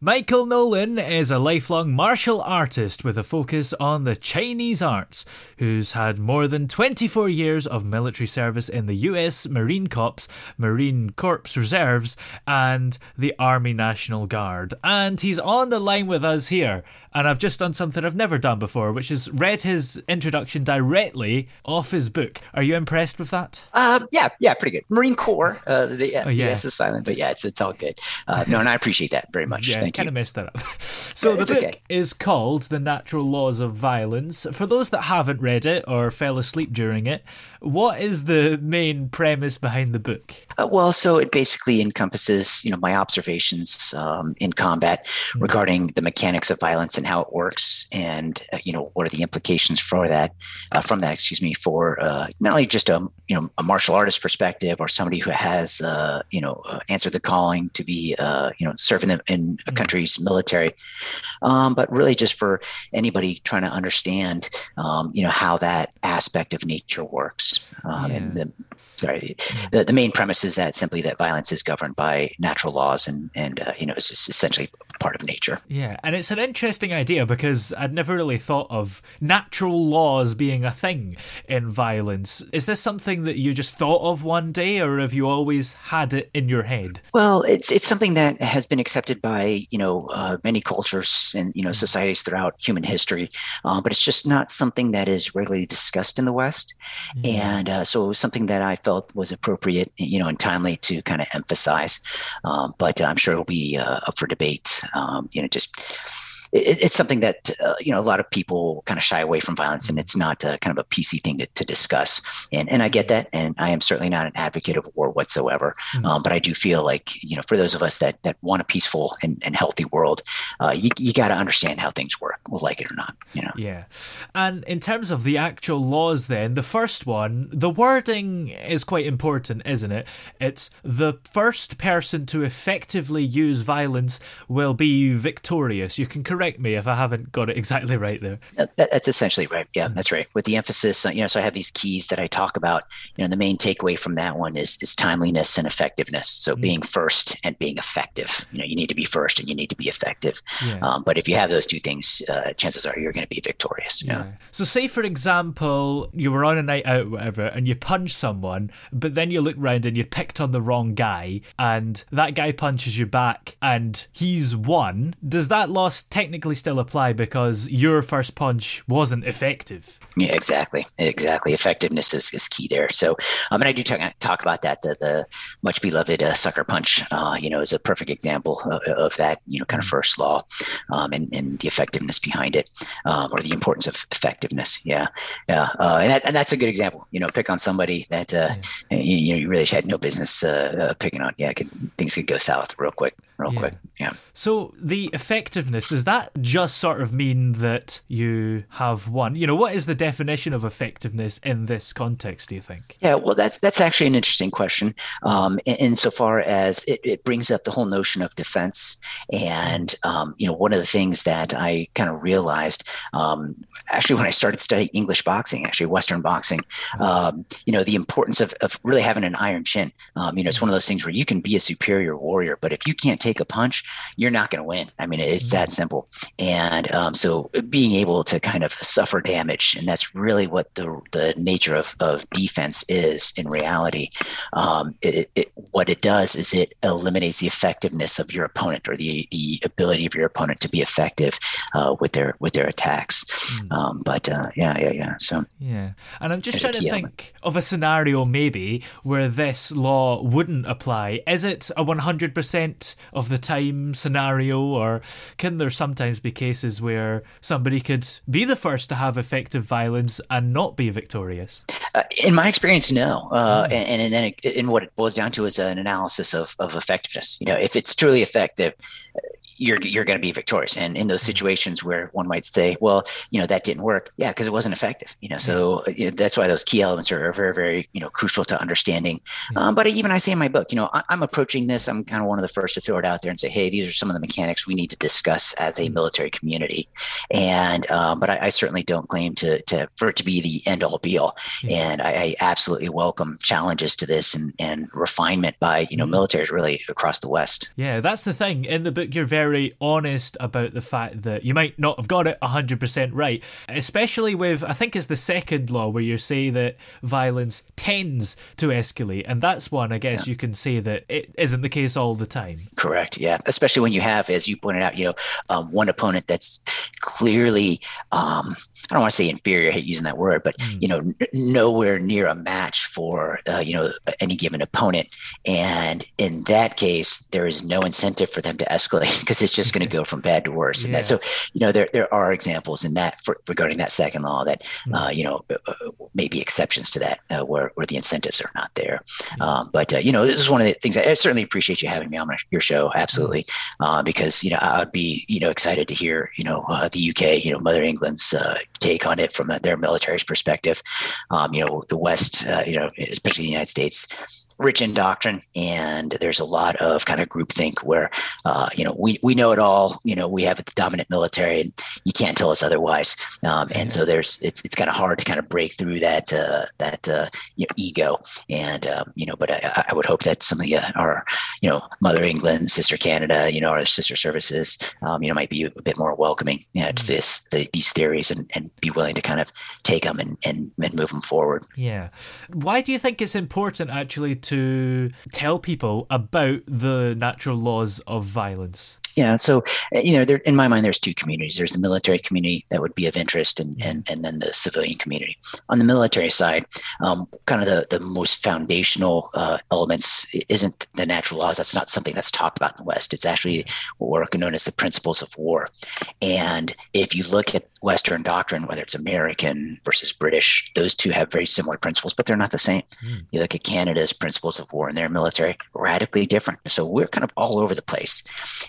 Michael Nolan is a lifelong martial artist with a focus on the Chinese arts, who's had more than 24 years of military service in the US Marine Corps, Marine Corps Reserves, and the Army National Guard. And he's on the line with us here. And I've just done something I've never done before, which is read his introduction directly off his book. Are you impressed with that? Uh, yeah, yeah, pretty good. Marine Corps, uh, the, Oh, yeah. the S is silent, but yeah, it's it's all good. Uh, no, and I appreciate that very much. Yeah, Thank kind you. of messed that up. So the book okay. is called The Natural Laws of Violence. For those that haven't read it or fell asleep during it, what is the main premise behind the book? Uh, well, so it basically encompasses, you know, my observations um, in combat Hmm. regarding the mechanics of violence and how it works, and uh, you know, what are the implications for that, uh, from that, excuse me, for uh, not only just a you know a martial artist perspective or somebody who has uh, you know uh, answered the calling to be uh, you know serving in, in a country's military, um, but really just for anybody trying to understand, um, you know, how that aspect of nature works. Um, And the, sorry, the, the main premise is that simply that violence is governed by natural laws and and uh, you know it's essentially part of nature. Yeah, and it's an interesting idea because I'd never really thought of natural laws being a thing in violence. Is this something that you just thought of one day, or have you always had it in your head? Well, it's it's something that has been accepted by you know uh, many cultures and you know societies throughout human history, um, but it's just not something that is regularly discussed in the West, and uh, so it was something that I felt was appropriate, you know, and timely to kind of emphasize. Um, but I'm sure it'll be uh, up for debate. Um, you know, just it, it's something that uh, you know a lot of people kind of shy away from violence, and it's not uh, kind of a PC thing to, to discuss. And and I get that, and I am certainly not an advocate of war whatsoever. Um, but I do feel like you know for those of us that that want a peaceful and, and healthy world, uh, you you got to understand how things work, well, like it or not. You know. Yeah. And in terms of the actual laws, then, the first one, the wording is quite important, isn't it? It's the first person to effectively use violence will be victorious. You can correct me if I haven't got it exactly right there. That, that- that's essentially right. Yeah, that's right. With the emphasis, on, you know, so I have these keys that I talk about. You know, the main takeaway from that one is is timeliness and effectiveness. So being first and being effective. You know, you need to be first and you need to be effective. Yeah. Um, but if you have those two things, uh, chances are you're going to be victorious. know? So, say for example, you were on a night out, whatever, and you punch someone, but then you look round and you picked on the wrong guy, and that guy punches you back, and he's won. Does that loss technically still apply because your first punch wasn't effective? Yeah, exactly, exactly. Effectiveness is, is key there. So, um, and I do talk, talk about that. The, the much beloved uh, sucker punch, uh, you know, is a perfect example of, of that. You know, kind of first law, um, and, and the effectiveness behind it, um, or the importance of effectiveness. Yeah, yeah, uh, and that, and that's a good example. You know, pick on somebody that uh, you, you know you really had no business uh, uh, picking on. Yeah, could, things could go south real quick, real Yeah. quick. Yeah. So the effectiveness does that just sort of mean that you have won? You know, what is the definition of effectiveness in this context? Do you think? Yeah, well, that's that's actually an interesting question. Um, in, insofar as it, it brings up the whole notion of defense, and um, you know, one of the things that I kind of realized, um, actually, when I started studying English boxing, actually Western boxing, um, you know, the importance of, of really having an iron chin. Um, you know, it's one of those things where you can be a superior warrior, but if you can't take a punch, you're not going to win. I mean, it's that simple. And um, so being able to kind of suffer damage, and that's really what the, the nature of, of defense is in reality. Um, it, it, what it does is it eliminates the effectiveness of your opponent or the, the ability of your opponent to be effective uh, with their with their attacks. Mm. Um, but uh, yeah, yeah, yeah. So yeah, and I'm just trying to think element. of a scenario maybe where this law wouldn't apply. Is it a 100% of the time scenario, or can there sometimes be cases where somebody could be the first to have effective violence and not be victorious? Uh, in my experience, no. Uh, mm. and, and then it, and what it boils down to is an analysis of, of effectiveness. You know, if it's truly effective, you're you're going to be victorious. And in those mm-hmm. situations where one might say, well, you know, that didn't work, yeah, because it wasn't effective. You know, so uh, you know, that's why those key elements are, very very you know crucial to understanding. Um, but even I say in my book, you know, I, am approaching this. I'm kind of one of the first to throw it out there and say, hey, these are some of the mechanics we need to discuss as a mm-hmm. military community. And um, but I, I, certainly don't claim to to for it to be the end all be all. And I, I, absolutely welcome challenges to this and and refinement by you know mm-hmm. militaries really across the West. Yeah, that's the thing. In the book, you're very very honest about the fact that you might not have got it 100% right, especially with, I think it's the second law where you say that violence tends to escalate. And that's one, I guess, yeah. you can say that it isn't the case all the time. Correct. Yeah. Especially when you have, as you pointed out, you know, um, one opponent that's clearly, um, I don't want to say inferior, I hate using that word, but, mm. you know, n- nowhere near a match for, uh, you know, any given opponent. And in that case, there is no incentive for them to escalate because it's just going to go from bad to worse. And that, so, you know, there, there are examples in that for, regarding that second law that, mm-hmm. uh, you know, uh, maybe exceptions to that uh, where, where the incentives are not there. Mm-hmm. Um, but, uh, you know, this is one of the things I, I, certainly appreciate you having me on your show. Absolutely. Mm-hmm. because, you know, I'd be, you know, excited to hear, you know, uh, the UK, you know, Mother England's take on it from their military's perspective. Um, you know, the West, you know, especially the United States, rich in doctrine and there's a lot of kind of groupthink where uh, you know we, we know it all. You know we have the dominant military and you can't tell us otherwise. Um, and so there's it's, it's kind of hard to kind of break through that uh, that uh, you know, ego. And um, you know but I, I, would hope that some of the, our you know mother England sister Canada you know our sister services um, you know might be a bit more welcoming you know, to this the, these theories and, and be willing to kind of take them and, and, and move them forward. Yeah. Why do you think it's important actually to tell people about the natural laws of violence? Yeah, so uh, you know, there, in my mind, there's two communities. There's the military community that would be of interest, and and, and then the civilian community. On the military side, um, kind of the the most foundational uh, elements isn't the natural laws. That's not something that's talked about in the West. It's actually what are known as the principles of war. And if you look at Western doctrine, whether it's American versus British, those two have very similar principles, but they're not the same. Mm. You look at Canada's principles of war and their military, radically different. So we're kind of all over the place.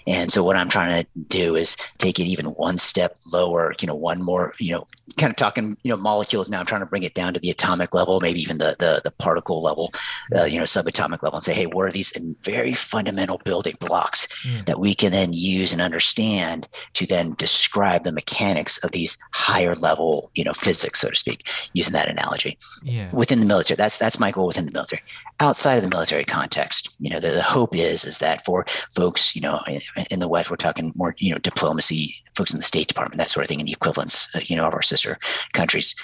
And so what I'm trying to do is take it even one step lower, you know, one more, you know, kind of talking, you know, molecules now. I'm trying to bring it down to the atomic level, maybe even the the, the particle level, uh, you know, subatomic level, and say, hey, what are these very fundamental building blocks mm. that we can then use and understand to then describe the mechanics of these higher level, you know, physics, so to speak, using that analogy. Yeah. Within the military, that's that's my goal within the military. Outside of the military context, you know, the, the hope is is that for folks, you know, in, in the the West, we're talking more, you know, diplomacy, folks in the State Department, that sort of thing, and the equivalents, uh, you know, of our sister countries.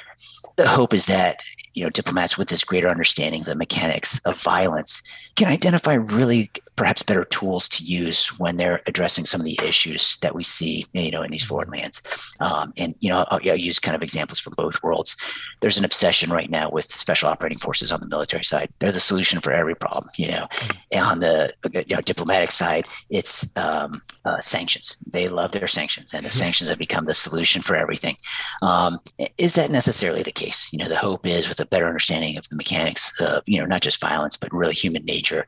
The hope is that you know diplomats with this greater understanding of the mechanics of violence can identify really perhaps better tools to use when they're addressing some of the issues that we see you know in these foreign lands. Um, and you know I'll, I'll, use kind of examples from both worlds. There's an obsession right now with special operating forces on the military side. They're the solution for every problem you know. And on the you know, diplomatic side it's um, uh, sanctions. They love their sanctions and the sanctions have become the solution for everything. Um, is that necessarily the case? You know the hope is with a better understanding of the mechanics of you know not just violence but really human nature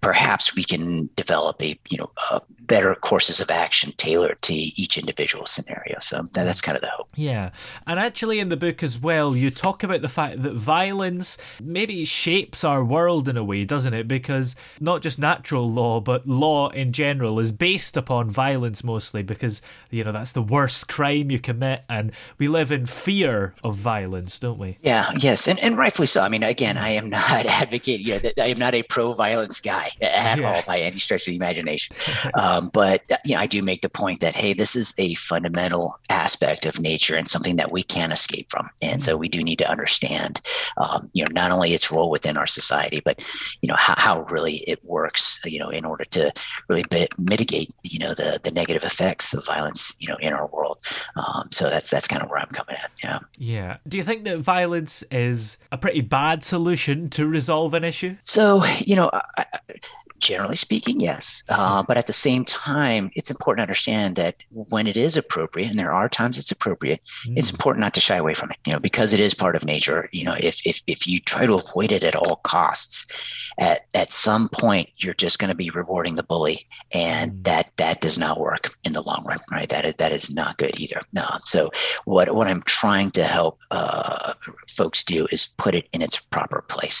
perhaps we can develop a you know a better courses of action tailored to each individual scenario. So that's kind of the hope. Yeah. And actually, in the book as well, you talk about the fact that violence maybe shapes our world in a way, doesn't it? Because not just natural law, but law in general is based upon violence mostly because, you know, that's the worst crime you commit. And we live in fear of violence, don't we? Yeah, yes. And, and rightfully so. I mean, again, I am not advocating, you know, I am not a pro violence guy. At yeah. all by any stretch of the imagination. um, but you know, I do make the point that hey, this is a fundamental aspect of nature and something that we can't escape from, and so we do need to understand, um, you know, not only its role within our society, but you know how, how really it works, you know, in order to really mitigate, you know, the the negative effects of violence, you know, in our world. Um, so that's that's kind of where I'm coming at. Yeah. Yeah. Do you think that violence is a pretty bad solution to resolve an issue? So you know, I, Generally speaking, yes. Uh, but at the same time, it's important to understand that when it is appropriate, and there are times it's appropriate, mm. it's important not to shy away from it. You know, because it is part of nature. You know, if if if you try to avoid it at all costs, at at some point you're just going to be rewarding the bully, and mm. that that does not work in the long run, right? That is that is not good either. No. So what what I'm trying to help uh, folks do is put it in its proper place.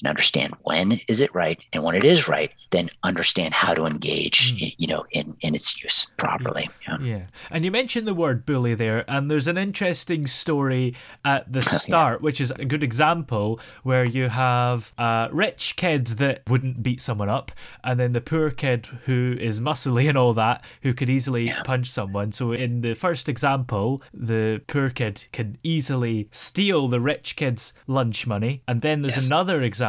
And understand when is it right, and when it is right, then understand how to engage, mm. you know, in in its use properly. Yeah. yeah. And you mentioned the word bully there, and there's an interesting story at the start, yeah. which is a good example where you have uh, rich kids that wouldn't beat someone up, and then the poor kid who is muscly and all that, who could easily yeah. punch someone. So in the first example, the poor kid can easily steal the rich kid's lunch money, and then there's yes. another example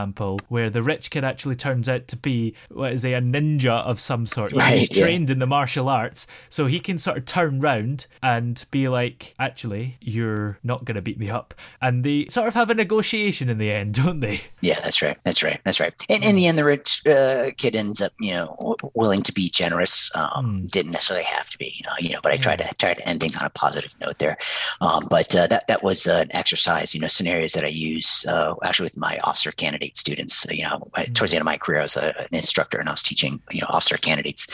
where the rich kid actually turns out to be what is he, a ninja of some sort. Right, He's trained yeah. in the martial arts, so he can sort of turn round and be like, "Actually, you're not going to beat me up," and they sort of have a negotiation in the end, don't they? Yeah, that's right. That's right. That's right. And in the end, the rich uh, kid ends up, you know, willing to be generous. Um, mm. Didn't necessarily have to be, you know. You know, but I tried to try to end things on a positive note there. Um, but uh, that that was an exercise, you know, scenarios that I use uh, actually with my officer candidate students. You know, mm. towards the end of my career, I was a, an instructor and I was teaching, you know, officer candidates.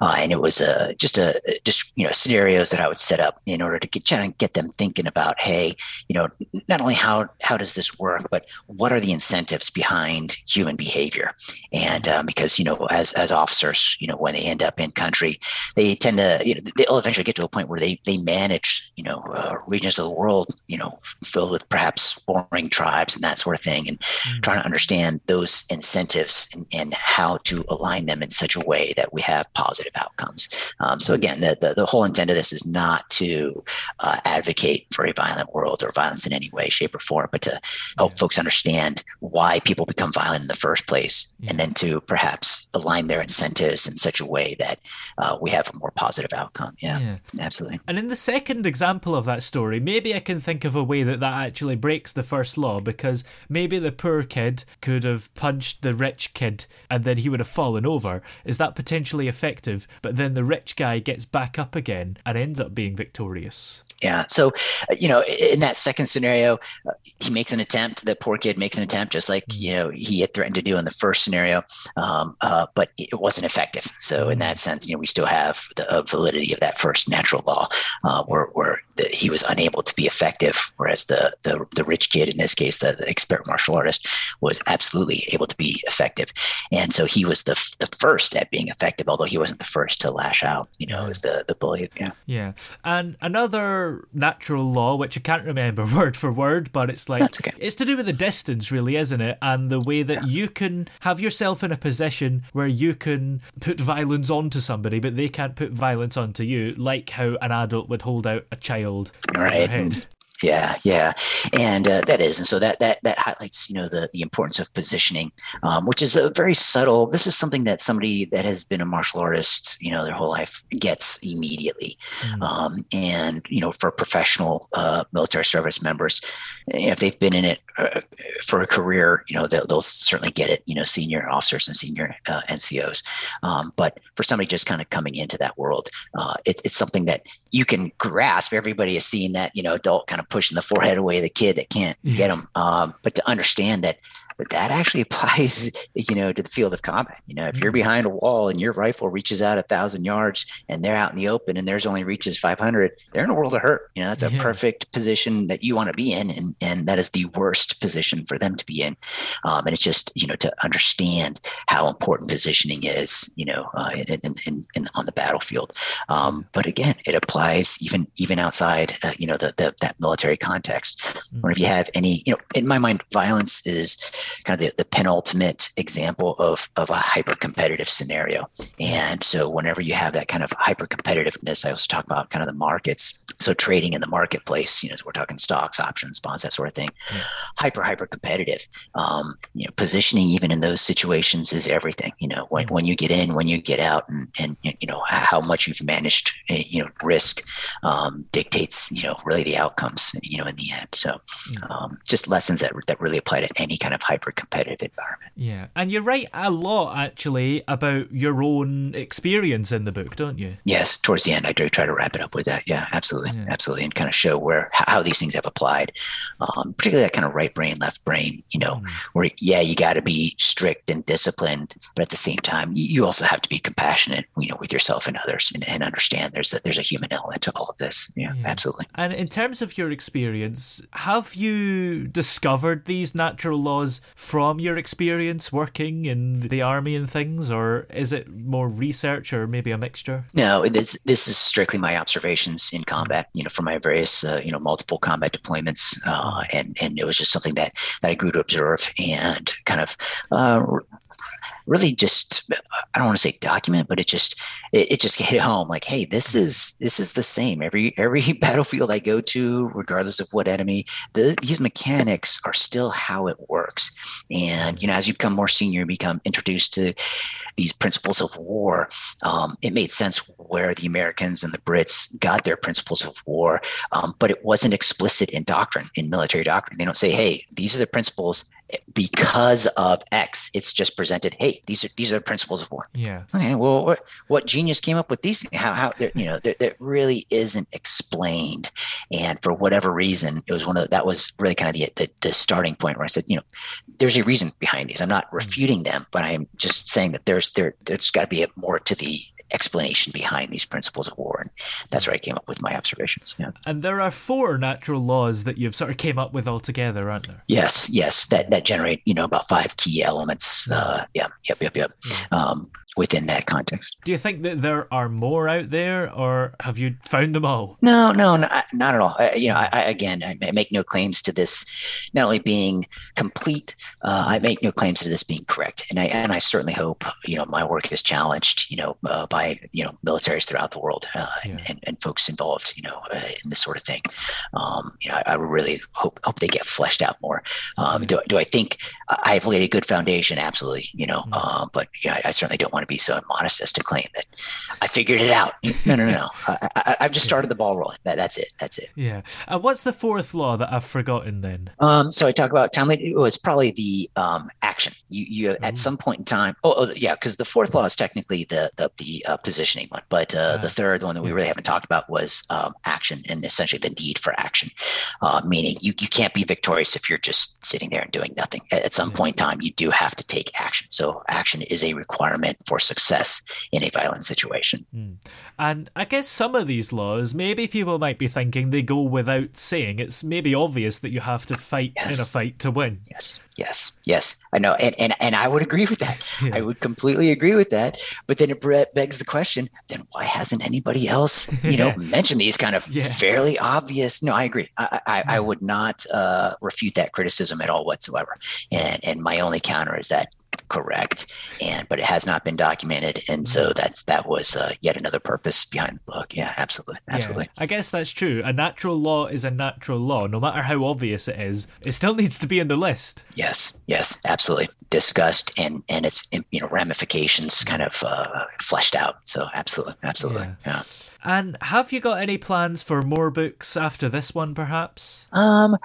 Uh, and it was uh, just a just you know scenarios that I would set up in order to get try and get them thinking about, hey, you know, not only how how does this work, but what are the incentives behind human behavior? And um, because you know, as as officers, you know, when they end up in country, they tend to you know they'll eventually get to a point where they they manage you know uh, regions of the world, you know, filled with perhaps warring tribes and that sort of thing, and mm-hmm. try want to understand those incentives and, and, how to align them in such a way that we have positive outcomes. Um, so again, the, the, the whole intent of this is not to uh, advocate for a violent world or violence in any way, shape, or form, but to help yeah. folks understand why people become violent in the first place, yeah. and then to perhaps align their incentives in such a way that uh, we have a more positive outcome. Yeah, yeah, absolutely. And in the second example of that story, maybe I can think of a way that that actually breaks the first law because maybe the poor kid could have punched the rich kid and then he would have fallen over. Is that potentially effective? But then the rich guy gets back up again and ends up being victorious. Yeah. So, uh, you know, in that second scenario, uh, he makes an attempt. The poor kid makes an attempt, just like you know he had threatened to do in the first scenario, um, uh, but it wasn't effective. So, in that sense, you know, we still have the uh, validity of that first natural law, uh, where where the, he was unable to be effective, whereas the the, the rich kid, in this case, the, the expert martial artist, was absolutely able to be effective, and so he was the the first at being effective, although he wasn't the first to lash out. You know, as the the bully. Yeah. Yeah, and another natural law, which I can't remember word for word, but it's like okay. it's to do with the distance, really, isn't it? And the way that yeah. you can have yourself in a position where you can put violence onto somebody, but they can't put violence onto you, like how an adult would hold out a child. Right. Yeah, yeah, and uh, that is, and so that that that highlights, you know, the the importance of positioning, um, which is a very subtle. This is something that somebody that has been a martial artist, you know, their whole life gets immediately, mm-hmm. um, and you know, for professional uh, military service members, if they've been in it uh, for a career, you know, they'll, they'll, certainly get it. You know, senior officers and senior uh, NCOs, um, but for somebody just kind of coming into that world, uh, it, it's something that you can grasp. Everybody is seeing that, you know, adult kind of pushing the forehead away the kid that can't get them. Um, but to understand that but that actually applies, you know, to the field of combat. You know, if you're mm-hmm. behind a wall and your rifle reaches out a thousand yards and they're out in the open and theirs only reaches 500, they're in a world of hurt. You know, that's a yeah. perfect position that you want to be in. And, and that is the worst position for them to be in. Um, and it's just, you know, to understand how important positioning is, you know, uh, in, in, in, on the battlefield. Um, but again, it applies even, even outside, uh, you know, the, the, that military context. Mm-hmm. Whenever you have any, you know, in my mind, violence is kind of the, the penultimate example of, of a hyper competitive scenario. And so whenever you have that kind of hyper competitiveness, I also talk about kind of the markets. So trading in the marketplace, you know, we're talking stocks, options, bonds, that sort of thing. Yeah. Hyper, hyper competitive. Um, you know, positioning even in those situations is everything. You know, when, when you get in, when you get out, and, and you know how much you've managed, eh, you know, risk um, dictates, you know, really the outcomes, you know, in the end. So, um, just lessons that that really apply to any kind of hyper competitive environment. Yeah, and you write a lot actually about your own experience in the book, don't you? Yes, towards the end, I do try to wrap it up with that. Yeah, absolutely, yeah. absolutely, and kind of show where how these things have applied, um, particularly that kind of right brain, left brain. You know, mm. where yeah, you got to be strict and disciplined, but at the same time, you also have to be compassionate, you know, with yourself and others, and, and understand there's a there's a human element to all of this. Yeah, yeah, absolutely. And in terms of your experience, have you discovered these natural laws from your experience working in the army and things, or is it more research or maybe a mixture? No, this this is strictly my observations in combat. You know, from my various uh, you know multiple combat deployments, uh, and and it was just something that that I grew to observe and kind of uh, really just I don't want to say document, but it just it, it, just hit home like, hey, this mm-hmm. is this is the same every every battlefield I go to, regardless of what enemy. The, these mechanics are still how it works, and you know, as you become more senior, you become introduced to these principles of war. Um, it made sense where the Americans and the Brits got their principles of war, um, but it wasn't explicit in doctrine, in military doctrine. They don't say, hey, these are the principles because of X. It's just presented, hey, these are these are the principles of war. Yeah. Okay. Well, what, what genius came up with these? How how you know that really isn't explained, and for whatever reason, it was one of the, that was really kind of the, the, the starting point where I said, you know, there's a reason behind these. I'm not mm. refuting them, but I'm just saying that there's there there's got to be more to the explanation behind these principles of war, and that's where I came up with my observations. Yeah. And there are four natural laws that you've sort of came up with altogether, aren't there? Yes, yes, that that generate you know about five key elements. Uh, yeah, yep, yep, yep. Um, within that context. Do you think that there are more out there, or have you found them all? No, no, not, not at all. I, you know, I, I, again, I make no claims to this not only being complete, uh, I make no claims to this being correct, and I and I certainly hope you know my work is challenged, you know, uh, by you know militaries throughout the world uh, yeah. and, and, folks involved, you know, uh, in this sort of thing. Um, you know, I, really hope hope they get fleshed out more. Um, do, do I think I've laid a good foundation? Absolutely, you know, mm-hmm. but yeah, I, I certainly don't want to be so modest as to claim that I figured it out. No, no, no. no. I, have just started the ball rolling. That, that's it. That's it. Yeah. And what's the fourth law that I've forgotten then? Um, so I talk about time. It was probably the um, action. You, you Ooh. at some point in time. Oh, oh yeah, because the fourth law is technically the the, the uh, positioning one, but uh, the third one that we really haven't talked about was um, action and essentially the need for action. Uh, meaning you you can't be victorious if you're just sitting there and doing nothing. At, at some yeah. point in time, you do have to take action. So action is a requirement for success in a violent situation. Mm. And I guess some of these laws, maybe people might be thinking they go without saying. It's maybe obvious that you have to fight yes. in a fight to win. Yes, yes, yes. I know, and and, and I would agree with that. Yeah. I would completely agree with that. But then it begs the question: then why hasn't anybody else, you know, mentioned these kind of yeah. fairly obvious? No, I agree. I I, I would not uh, refute that criticism at all whatsoever. And and my only counter is that correct and but it has not been documented and so mm-hmm. that's that was uh, yet another purpose behind the book yeah absolutely absolutely yeah, i guess that's true a natural law is a natural law no matter how obvious it is it still needs to be in the list yes yes absolutely discussed and and its you know ramifications kind of uh, fleshed out so absolutely absolutely yeah. yeah. And have you got any plans for more books after this one, perhaps? Um,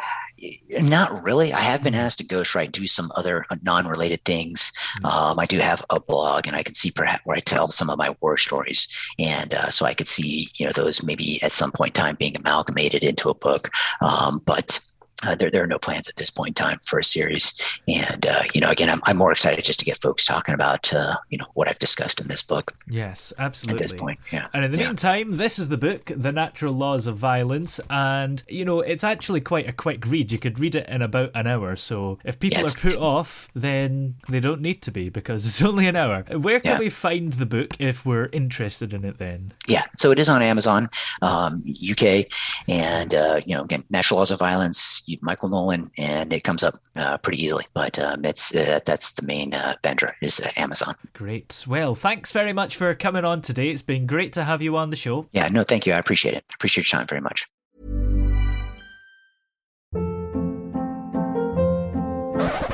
not really. I have been asked to ghostwrite, do some other non-related things. Mm-hmm. Um, I do have a blog, and I can see perhaps where I tell some of my war stories, and uh, so I could see you know those maybe at some point in time being amalgamated into a book. Um, but uh, there, there are no plans at this point in time for a series. And, uh, you know, again, I'm, I'm more excited just to get folks talking about, uh, you know, what I've discussed in this book. Yes, absolutely. At this point, yeah. And in the yeah. meantime, this is the book, The Natural Laws of Violence. And, you know, it's actually quite a quick read. You could read it in about an hour. So if people are put off, then they don't need to be because it's only an hour. Where can yeah. we find the book if we're interested in it then? Yeah, so it is on Amazon, um, UK. And, uh, you know, again, Natural Laws of Violence Michael Nolan, and it comes up uh, pretty easily. But um, it's uh, that's the main uh, vendor is uh, Amazon. Great. Well, thanks very much for coming on today. It's been great to have you on the show. Yeah, no, thank you. I appreciate it. I appreciate your time very much.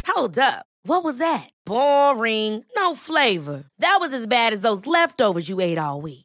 Hold up. What was that? Boring. No flavor. That was as bad as those leftovers you ate all week.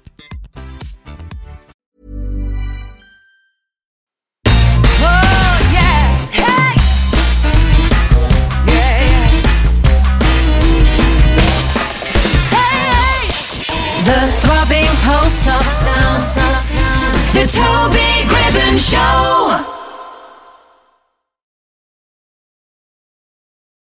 Toby Gribbon Show.